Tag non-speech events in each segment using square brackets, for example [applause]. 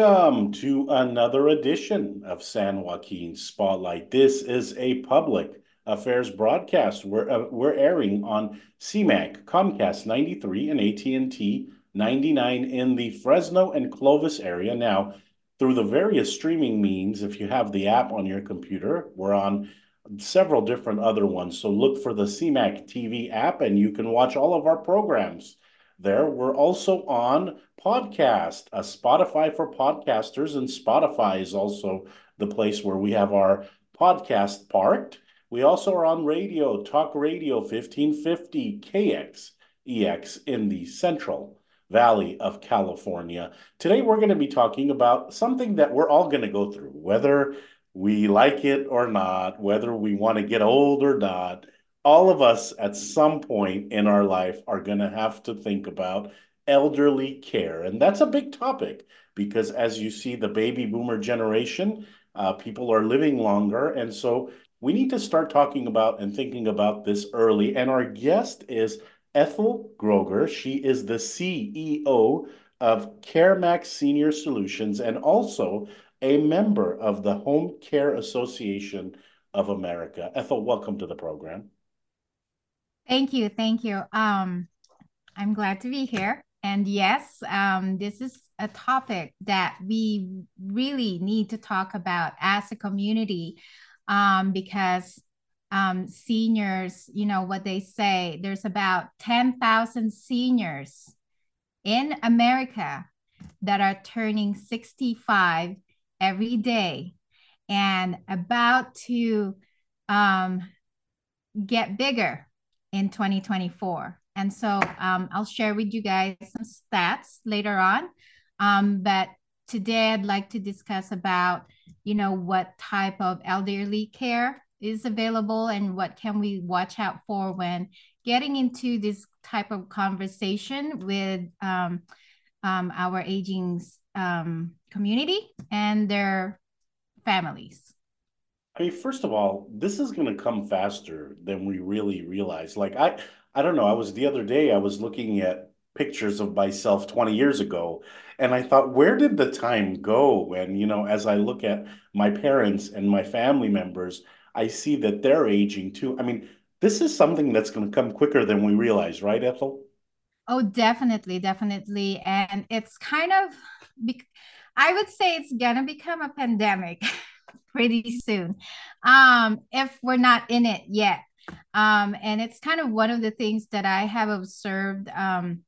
Welcome to another edition of San Joaquin Spotlight. This is a public affairs broadcast. We're, uh, we're airing on CMAC, Comcast 93, and AT&T 99 in the Fresno and Clovis area. Now, through the various streaming means, if you have the app on your computer, we're on several different other ones. So look for the CMAC TV app and you can watch all of our programs there. We're also on podcast, a Spotify for podcasters, and Spotify is also the place where we have our podcast parked. We also are on radio, Talk Radio 1550 KX EX in the Central Valley of California. Today we're going to be talking about something that we're all going to go through, whether we like it or not, whether we want to get old or not all of us at some point in our life are going to have to think about elderly care. And that's a big topic because as you see, the baby boomer generation, uh, people are living longer. And so we need to start talking about and thinking about this early. And our guest is Ethel Groger. She is the CEO of CareMax Senior Solutions and also a member of the Home Care Association of America. Ethel, welcome to the program. Thank you. Thank you. Um, I'm glad to be here. And yes, um, this is a topic that we really need to talk about as a community um, because um, seniors, you know, what they say, there's about 10,000 seniors in America that are turning 65 every day and about to um, get bigger in 2024. And so um, I'll share with you guys some stats later on. Um, but today I'd like to discuss about, you know, what type of elderly care is available and what can we watch out for when getting into this type of conversation with um, um our aging um, community and their families. I mean, first of all, this is going to come faster than we really realize. Like I, I don't know. I was the other day. I was looking at pictures of myself 20 years ago, and I thought, where did the time go? And you know, as I look at my parents and my family members, I see that they're aging too. I mean, this is something that's going to come quicker than we realize, right, Ethel? Oh, definitely, definitely, and it's kind of. I would say it's gonna become a pandemic. [laughs] pretty soon um, if we're not in it yet. Um, and it's kind of one of the things that I have observed um,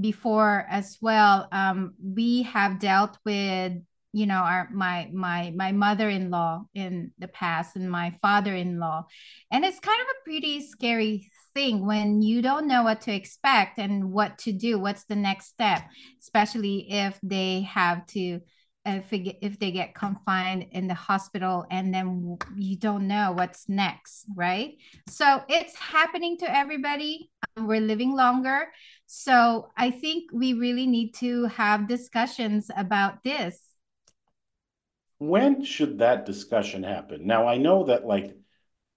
before as well. Um, we have dealt with you know our my my my mother-in-law in the past and my father-in-law and it's kind of a pretty scary thing when you don't know what to expect and what to do what's the next step especially if they have to if, it, if they get confined in the hospital and then you don't know what's next, right? So it's happening to everybody. Um, we're living longer. So I think we really need to have discussions about this. When should that discussion happen? Now, I know that like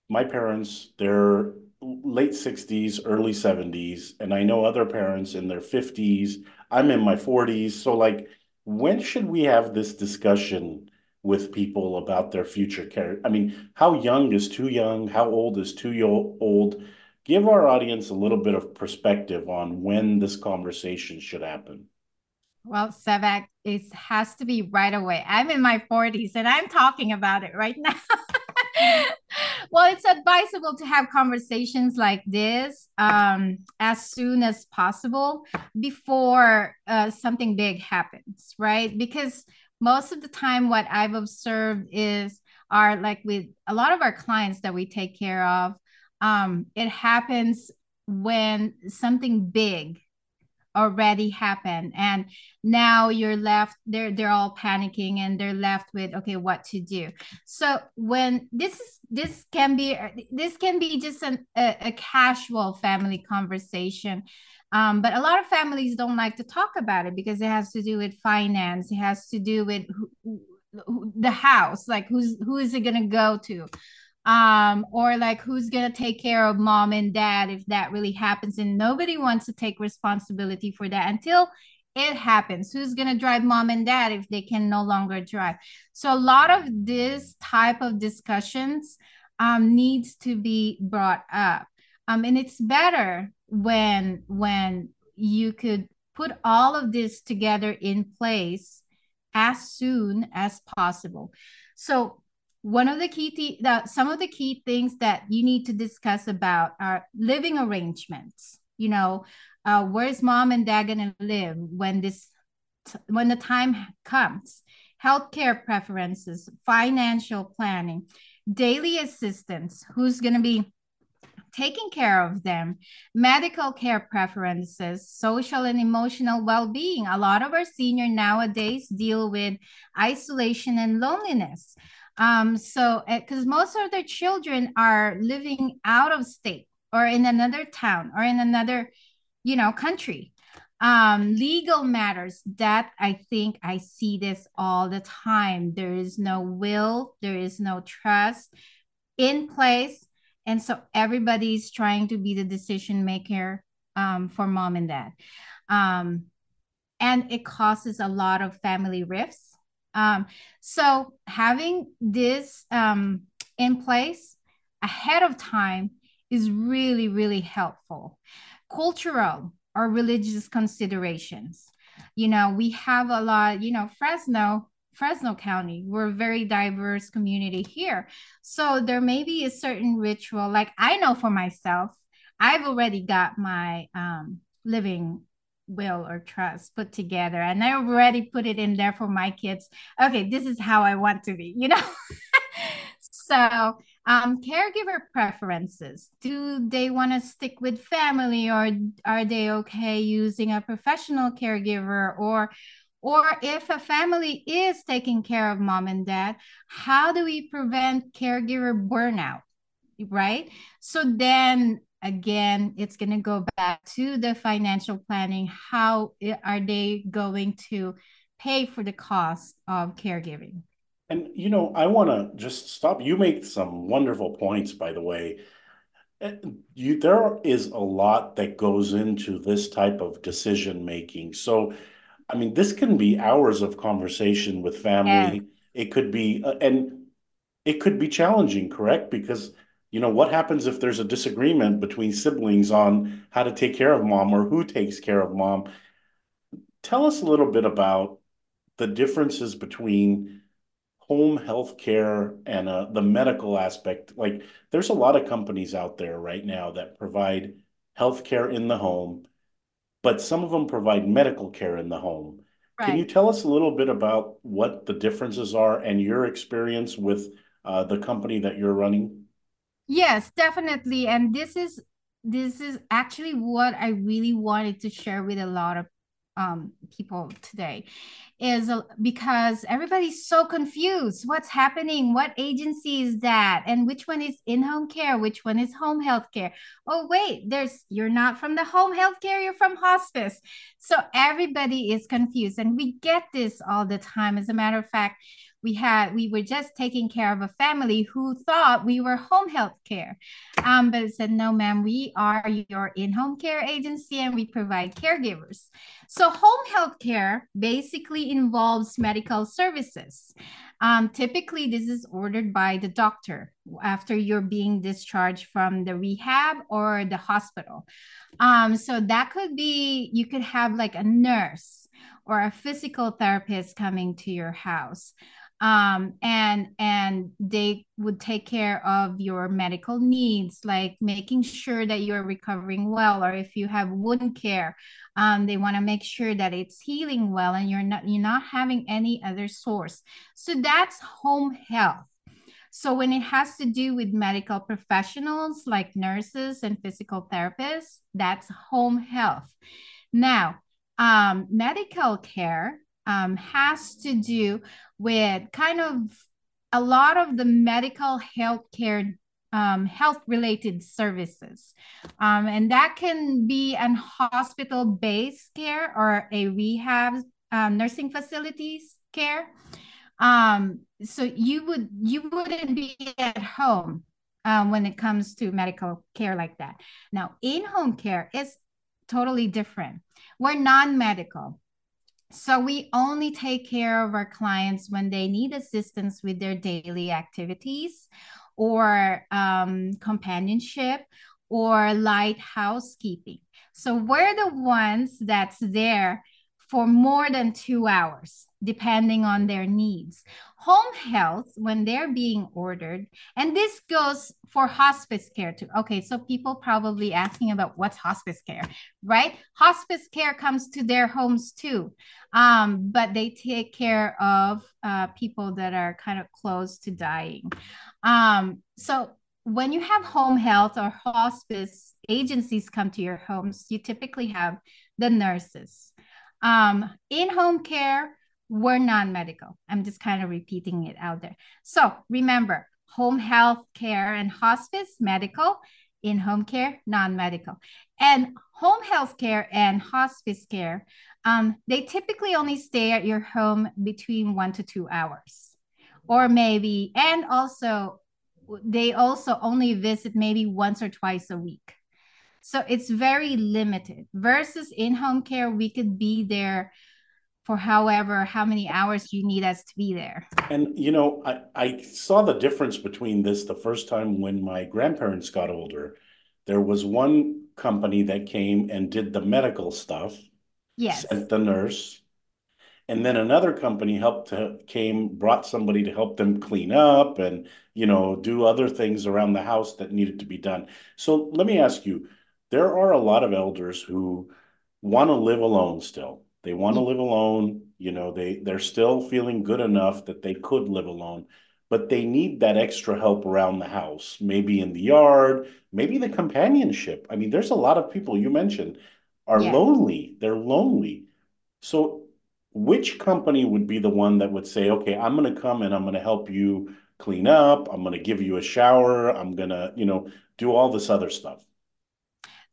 my parents, they're late 60s, early 70s, and I know other parents in their 50s. I'm in my 40s. So, like, when should we have this discussion with people about their future care? I mean, how young is too young? How old is too old? Give our audience a little bit of perspective on when this conversation should happen. Well, Sevag, it has to be right away. I'm in my 40s and I'm talking about it right now. [laughs] well, it's advisable to have conversations like this um, as soon as possible before uh, something big happens, right? Because most of the time, what I've observed is are like with a lot of our clients that we take care of, um, it happens when something big already happened. And now you're left they're they're all panicking and they're left with okay what to do. So when this is this can be this can be just an, a, a casual family conversation. Um, but a lot of families don't like to talk about it because it has to do with finance. It has to do with who, who, the house like who's who is it going to go to um, or like who's gonna take care of mom and dad if that really happens and nobody wants to take responsibility for that until it happens. Who's going to drive mom and dad if they can no longer drive? So a lot of this type of discussions um, needs to be brought up. Um, and it's better when when you could put all of this together in place as soon as possible. So one of the key th- that some of the key things that you need to discuss about are living arrangements you know uh, where's mom and dad gonna live when this when the time comes healthcare preferences financial planning daily assistance who's gonna be taking care of them, medical care preferences, social and emotional well being. A lot of our senior nowadays deal with isolation and loneliness. Um, so, because eh, most of their children are living out of state or in another town or in another, you know, country. Um, legal matters that I think I see this all the time. There is no will, there is no trust in place. And so everybody's trying to be the decision maker um, for mom and dad. Um, and it causes a lot of family rifts um, so having this um, in place ahead of time is really, really helpful. Cultural or religious considerations. You know, we have a lot, you know, Fresno, Fresno County, we're a very diverse community here. So there may be a certain ritual, like I know for myself, I've already got my um, living will or trust put together and i already put it in there for my kids. Okay this is how i want to be [laughs] you know? So um, caregiver preferences. Do they want to stick with family or are they okay using a professional caregiver? Or or if a family is taking care of mom and dad how do we prevent caregiver burnout right? So then again it's going to go back to the financial planning how are they going to pay for the cost of caregiving? And you know i want to just stop. You make some wonderful points by the way. Eh, you there is a lot that goes into this type of decision making. So i mean this can be hours of conversation with family. It could be uh, and it could be challenging correct? Because you know, what happens if there's a disagreement between siblings on how to take care of mom or who takes care of mom? Tell us a little bit about the differences between home health care and uh, the medical aspect. Like, there's a lot of companies out there right now that provide health care in the home, but some of them provide medical care in the home. Right. Can you tell us a little bit about what the differences are and your experience with uh, the company that you're running? Yes, definitely. And this is this is actually what I really wanted to share with a lot of um, people today is because everybody's so confused. What's happening? What agency is that? And which one is in-home care? Which one is home health care? Oh, wait, there's you're not from the home health care, you're from hospice. So everybody is confused. And we get this all the time. As a matter of fact, we had we were just taking care of a family who thought we were home health care um, but it said no ma'am we are your in-home care agency and we provide caregivers so home health care basically involves medical services. Um, typically this is ordered by the doctor after you're being discharged from the rehab or the hospital. Um, so that could be you could have like a nurse or a physical therapist coming to your house um, and and they would take care of your medical needs like making sure that you're recovering well or if you have wound care um, they want to make sure that it's healing well and you're not you're not having any other source so that's home health. So when it has to do with medical professionals like nurses and physical therapists that's home health. Now um, medical care um, has to do with kind of a lot of the medical healthcare um, health related services. Um, and that can be an hospital based care or a rehab um, nursing facilities care. Um, so you would you wouldn't be at home um, when it comes to medical care like that. Now, in home care is totally different. We're non medical So we only take care of our clients when they need assistance with their daily activities or um, companionship or light housekeeping. So we're the ones that's there for more than two hours, depending on their needs. Home health, when they're being ordered, and this goes for hospice care too. Okay, so people probably asking about what's hospice care, right? Hospice care comes to their homes too, um, but they take care of uh, people that are kind of close to dying. Um, so when you have home health or hospice agencies come to your homes, you typically have the nurses um, in home care, we're non medical. I'm just kind of repeating it out there. So remember, home health care and hospice, medical, in home care, non medical. And home health care and hospice care, um, they typically only stay at your home between one to two hours. Or maybe, and also, they also only visit maybe once or twice a week. So it's very limited versus in home care, we could be there for however how many hours you need us to be there. And you know, I, I saw the difference between this the first time when my grandparents got older. There was one company that came and did the medical stuff. Yes. Sent the nurse. And then another company helped to came, brought somebody to help them clean up and, you know, do other things around the house that needed to be done. So let me ask you, there are a lot of elders who want to live alone still. They want to mm. live alone. You know, they they're still feeling good enough that they could live alone, but they need that extra help around the house, maybe in the yard, maybe the companionship. I mean, there's a lot of people you mentioned are yeah. lonely. They're lonely. So which company would be the one that would say, okay, I'm going to come and I'm going to help you clean up. I'm going to give you a shower. I'm going to, you know, do all this other stuff.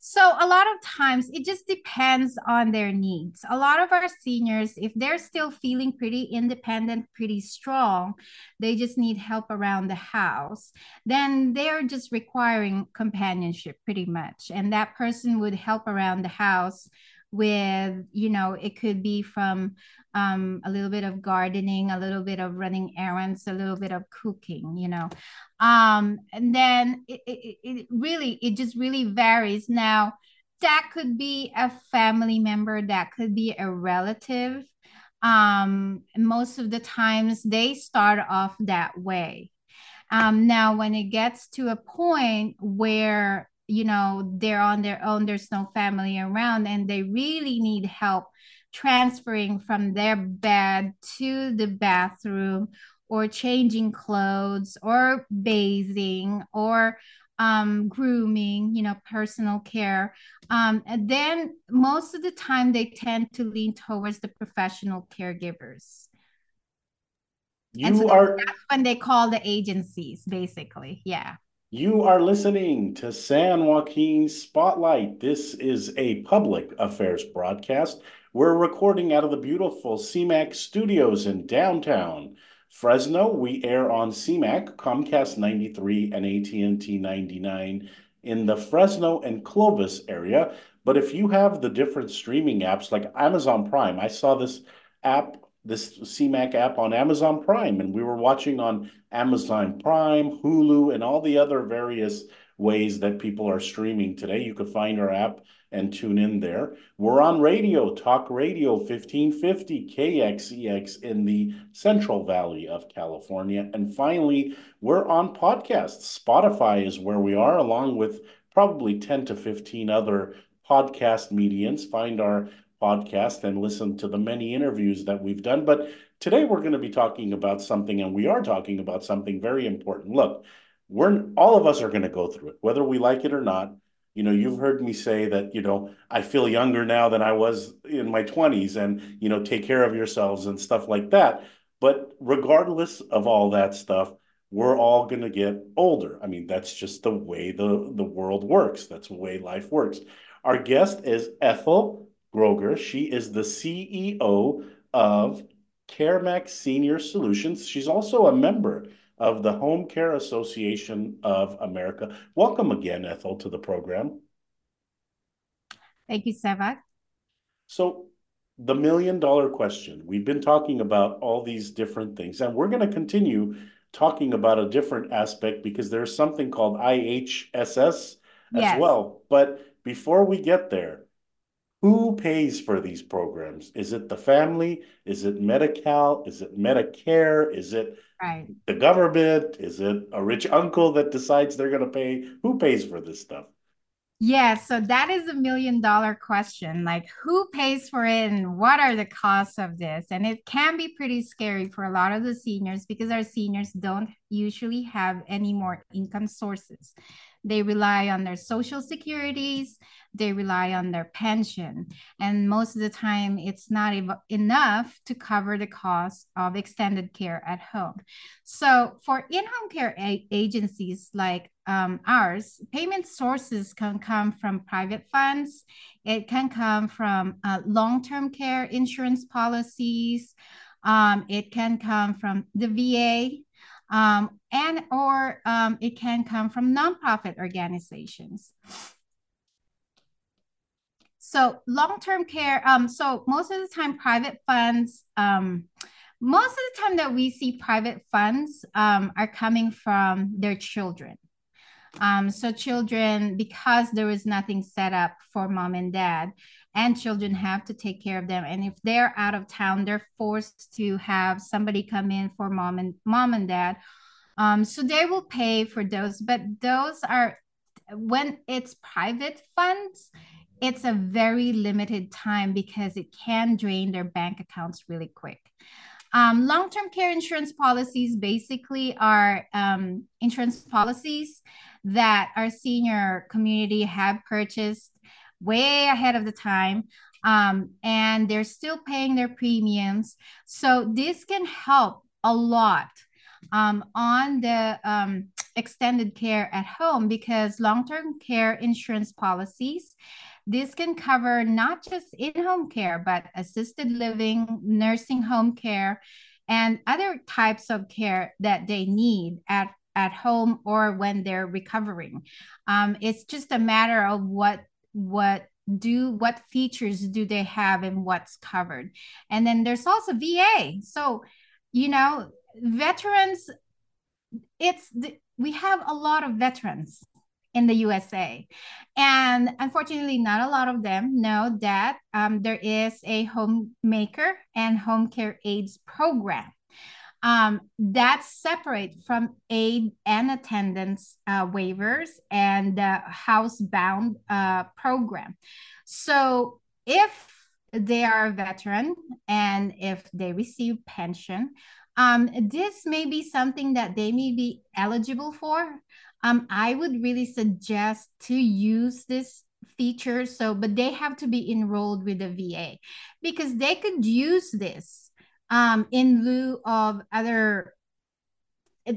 So a lot of times it just depends on their needs. A lot of our seniors, if they're still feeling pretty independent, pretty strong, they just need help around the house, then they're just requiring companionship pretty much. And that person would help around the house with you know it could be from um, a little bit of gardening a little bit of running errands a little bit of cooking you know. Um, and then it, it, it really it just really varies. Now that could be a family member that could be a relative. Um, most of the times they start off that way. Um, now when it gets to a point where you know they're on their own there's no family around and they really need help transferring from their bed to the bathroom or changing clothes or bathing or um, grooming, you know, personal care. Um, and then most of the time they tend to lean towards the professional caregivers. You so are that's when they call the agencies, basically. Yeah. You are listening to San Joaquin Spotlight. This is a public affairs broadcast. We're recording out of the beautiful CMAC studios in downtown Fresno. We air on CMAC, Comcast 93, and AT&T 99 in the Fresno and Clovis area. But if you have the different streaming apps like Amazon Prime, I saw this app this CMAC app on Amazon Prime, and we were watching on Amazon Prime, Hulu, and all the other various ways that people are streaming today. You could find our app and tune in there. We're on radio, Talk Radio 1550 KXEX in the Central Valley of California. And finally, we're on podcasts. Spotify is where we are, along with probably 10 to 15 other podcast medians. Find our podcast and listen to the many interviews that we've done. But today we're going to be talking about something, and we are talking about something very important. Look, we're all of us are going to go through it, whether we like it or not. You know, you've heard me say that, you know, I feel younger now than I was in my 20s and, you know, take care of yourselves and stuff like that. But regardless of all that stuff, we're all going to get older. I mean, that's just the way the, the world works. That's the way life works. Our guest is Ethel Groger. She is the CEO of CareMax Senior Solutions. She's also a member of the Home Care Association of America. Welcome again, Ethel, to the program. Thank you, Seva. So the million dollar question. We've been talking about all these different things, and we're going to continue talking about a different aspect because there's something called IHSS as Yes. well. But before we get there, who pays for these programs? Is it the family? Is it Medi-Cal? Is it Medicare? Is it Right. the government? Is it a rich uncle that decides they're going to pay? Who pays for this stuff? Yeah, so that is a million dollar question. Like, who pays for it and what are the costs of this? And it can be pretty scary for a lot of the seniors because our seniors don't usually have any more income sources. They rely on their social securities, they rely on their pension. And most of the time, it's not ev- enough to cover the cost of extended care at home. So, for in home care a- agencies like um, ours, payment sources can come from private funds, it can come from uh, long term care insurance policies, um, it can come from the VA um, and or um, it can come from nonprofit organizations. So long-term care, um, so most of the time private funds, um, most of the time that we see private funds um, are coming from their children. Um, so children, because there is nothing set up for mom and dad, and children have to take care of them. And if they're out of town, they're forced to have somebody come in for mom and mom and dad. Um, so they will pay for those, but those are when it's private funds, it's a very limited time because it can drain their bank accounts really quick. Um, long-term care insurance policies basically are um, insurance policies that our senior community have purchased way ahead of the time. Um, and they're still paying their premiums. So this can help a lot um, on the um, extended care at home because long-term care insurance policies this can cover not just in-home care but assisted living nursing home care and other types of care that they need at at home or when they're recovering um, it's just a matter of what what do what features do they have and what's covered and then there's also va so you know veterans it's the, we have a lot of veterans in the USA. And unfortunately, not a lot of them know that um, there is a homemaker and home care aides program. Um, that's separate from aid and attendance uh, waivers and the housebound uh, program. So if they are a veteran and if they receive pension, um, this may be something that they may be eligible for. Um, I would really suggest to use this feature. So, but they have to be enrolled with the VA because they could use this um, in lieu of other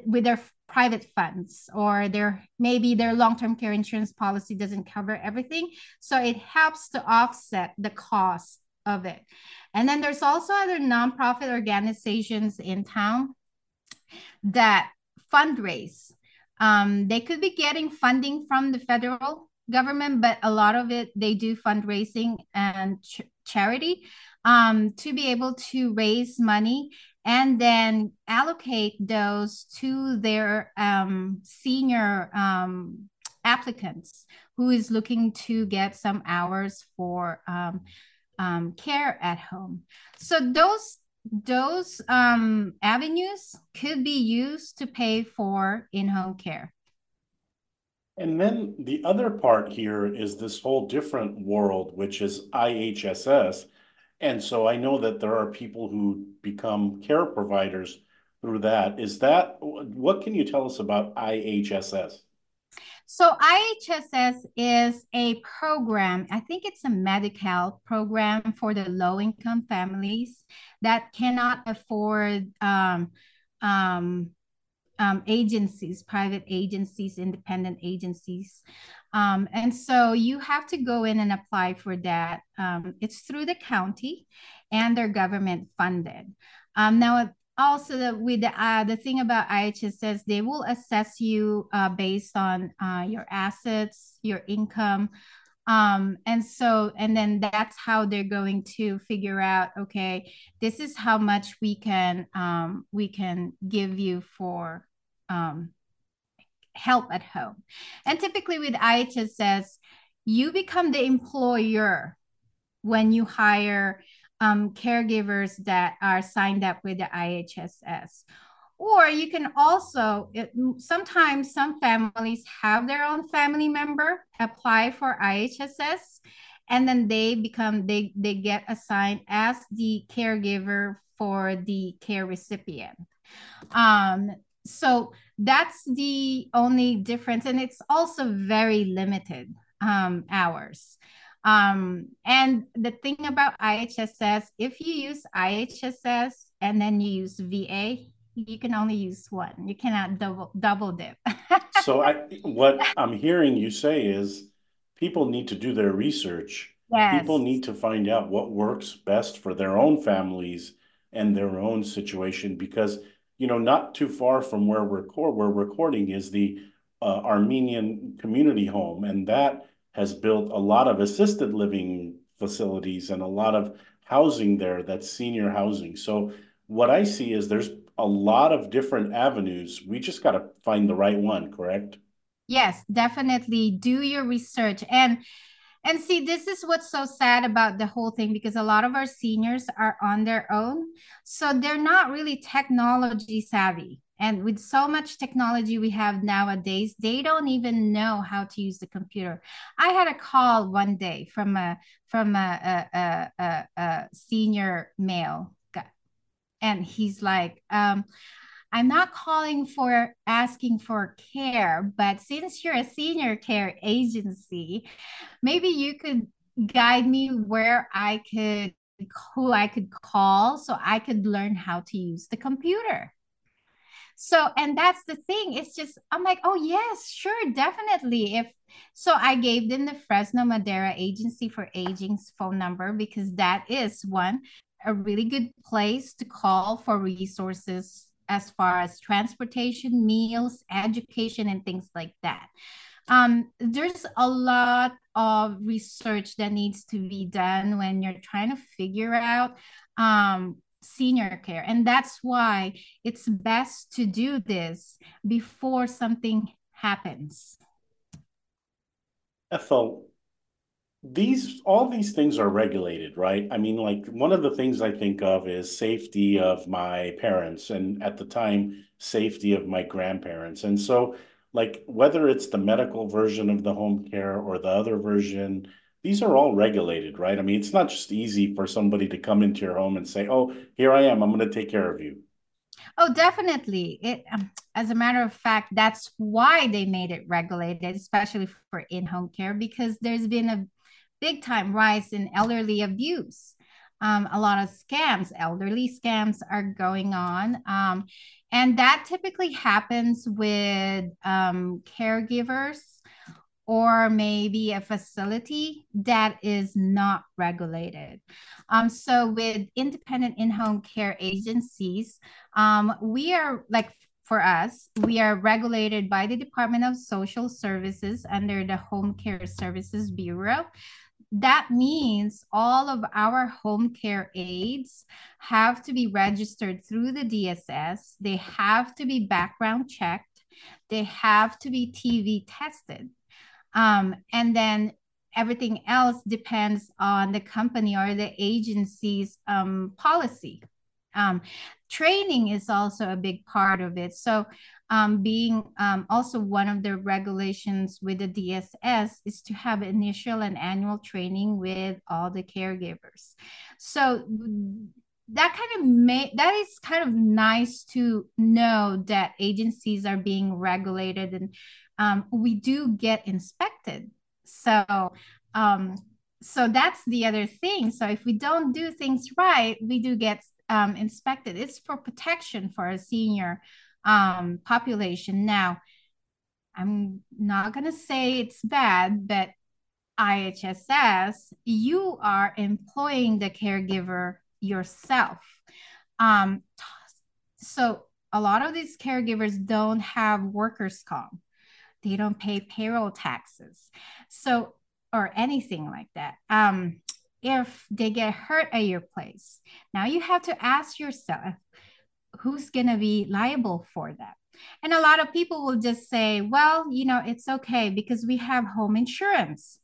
with their private funds or their maybe their long-term care insurance policy doesn't cover everything. So it helps to offset the cost of it. And then there's also other nonprofit organizations in town that fundraise. Um, they could be getting funding from the federal government but a lot of it they do fundraising and ch- charity um, to be able to raise money and then allocate those to their um, senior um, applicants who is looking to get some hours for um, um, care at home. So those those um, avenues could be used to pay for in-home care. And then the other part here is this whole different world, which is IHSS. And so I know that there are people who become care providers through that. Is that what can you tell us about IHSS? So IHSS is a program, I think it's a Medi-Cal program for the low-income families that cannot afford um, um, um, agencies, private agencies, independent agencies. Um, and so you have to go in and apply for that. Um, it's through the county and they're government funded. Um, now, also the, with the, uh, the thing about IHSS, they will assess you uh, based on uh, your assets, your income, um, and so and then that's how they're going to figure out okay this is how much we can um, we can give you for um, help at home. And typically with ihss you become the employer when you hire um, caregivers that are signed up with the ihss or you can also, it, sometimes some families have their own family member apply for IHSS and then they become, they, they get assigned as the caregiver for the care recipient. Um, so that's the only difference. And it's also very limited um, hours. Um, and the thing about IHSS, if you use IHSS and then you use VA, you can only use one. You cannot double double dip. [laughs] so I what [laughs] I'm hearing you say is people need to do their research. Yes. People need to find out what works best for their own families and their own situation because you know not too far from where we're we're recording is the uh, Armenian community home and that has built a lot of assisted living facilities and a lot of housing there that's senior housing. So what I see is there's a lot of different avenues. We just got to find the right one, correct? Yes, definitely do your research and and see this is what's so sad about the whole thing because a lot of our seniors are on their own. So they're not really technology savvy. And with so much technology we have nowadays, they don't even know how to use the computer. I had a call one day from a from a, a, a, a senior male and he's like um, i'm not calling for asking for care but since you're a senior care agency maybe you could guide me where i could who i could call so i could learn how to use the computer. So and that's the thing it's just i'm like oh yes sure definitely if so i gave them the fresno madera agency for aging's phone number because that is one a really good place to call for resources as far as transportation, meals, education, and things like that. Um, there's a lot of research that needs to be done when you're trying to figure out um, senior care. And that's why it's best to do this before something happens. Ethel, these all these things are regulated, right? I mean, like one of the things I think of is safety of my parents and at the time safety of my grandparents. And so like whether it's the medical version of the home care or the other version, these are all regulated, right? I mean, it's not just easy for somebody to come into your home and say, "Oh, here I am. I'm going to take care of you." Oh, definitely. It, um, as a matter of fact, that's why they made it regulated, especially for in-home care, because there's been a big time rise in elderly abuse. Um, a lot of scams, elderly scams are going on. Um, and that typically happens with um, caregivers or maybe a facility that is not regulated. Um, so with independent in-home care agencies, um, we are like for us, we are regulated by the Department of Social Services under the Home Care Services Bureau that means all of our home care aides have to be registered through the DSS. They have to be background checked. They have to be TB tested. Um, and then everything else depends on the company or the agency's um, policy. Um, training is also a big part of it. So um, being um, also one of the regulations with the DSS is to have initial and annual training with all the caregivers. So that kind of may that is kind of nice to know that agencies are being regulated and um, we do get inspected. So um, so that's the other thing. So if we don't do things right, we do get um, inspected. It's for protection for a senior um, population. Now, I'm not going to say it's bad, but IHSS, you are employing the caregiver yourself. Um, so a lot of these caregivers don't have workers' comp. They don't pay payroll taxes. So or anything like that. Um, if they get hurt at your place, now you have to ask yourself who's going to be liable for that. And a lot of people will just say, well, you know, it's okay because we have home insurance.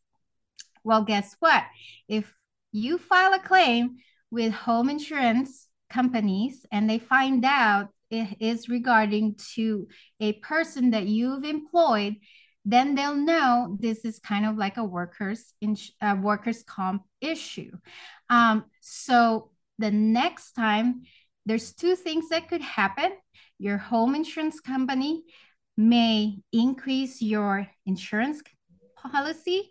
Well, guess what? If you file a claim with home insurance companies and they find out it is regarding to a person that you've employed, then they'll know this is kind of like a workers in workers comp issue. Um, so the next time there's two things that could happen. Your home insurance company may increase your insurance policy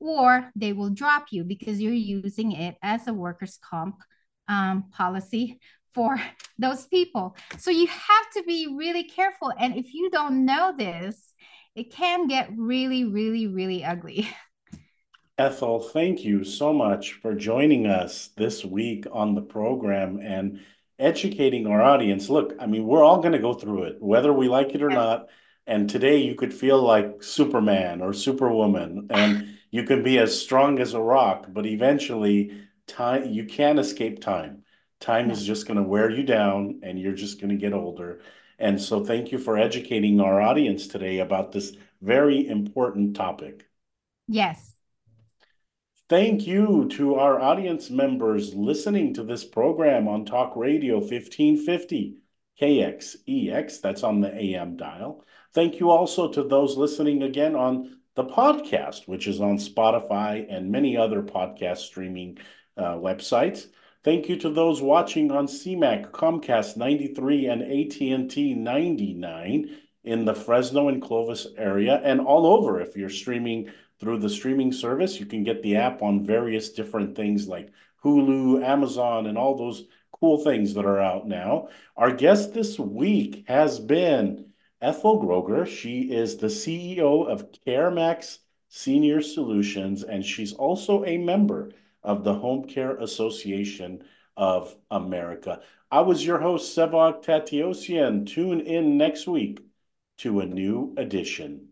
or they will drop you because you're using it as a workers' comp um, policy for those people. So you have to be really careful. And if you don't know this, it can get really, really, really ugly. [laughs] Ethel, thank you so much for joining us this week on the program and educating our audience. Look, I mean, we're all going to go through it, whether we like it or not. And today you could feel like Superman or Superwoman, and [laughs] you can be as strong as a rock, but eventually, time you can't escape time. Time is just going to wear you down, and you're just going to get older. And so, thank you for educating our audience today about this very important topic. Yes. Thank you to our audience members listening to this program on Talk Radio 1550 KXEX. That's on the AM dial. Thank you also to those listening again on the podcast, which is on Spotify and many other podcast streaming uh, websites. Thank you to those watching on CMAC, Comcast 93, and AT&T 99 in the Fresno and Clovis area and all over if you're streaming through the streaming service. You can get the app on various different things like Hulu, Amazon, and all those cool things that are out now. Our guest this week has been Ethel Groger. She is the CEO of CareMax Senior Solutions, and she's also a member of the Home Care Association of America. I was your host, Sevag Tateosian. Tune in next week to a new edition.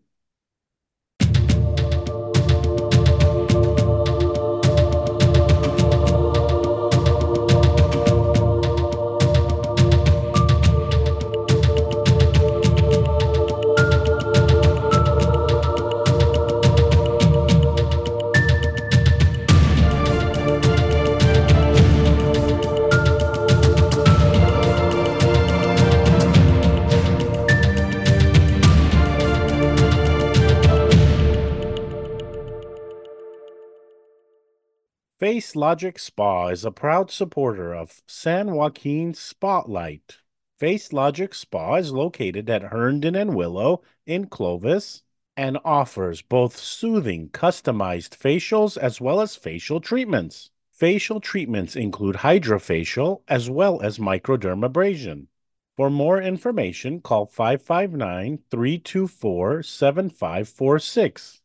Face Logic Spa is a proud supporter of San Joaquin Spotlight. Face Logic Spa is located at Herndon and Willow in Clovis and offers both soothing, customized facials as well as facial treatments. Facial treatments include hydrofacial as well as microdermabrasion. For more information, call 559 324 7546.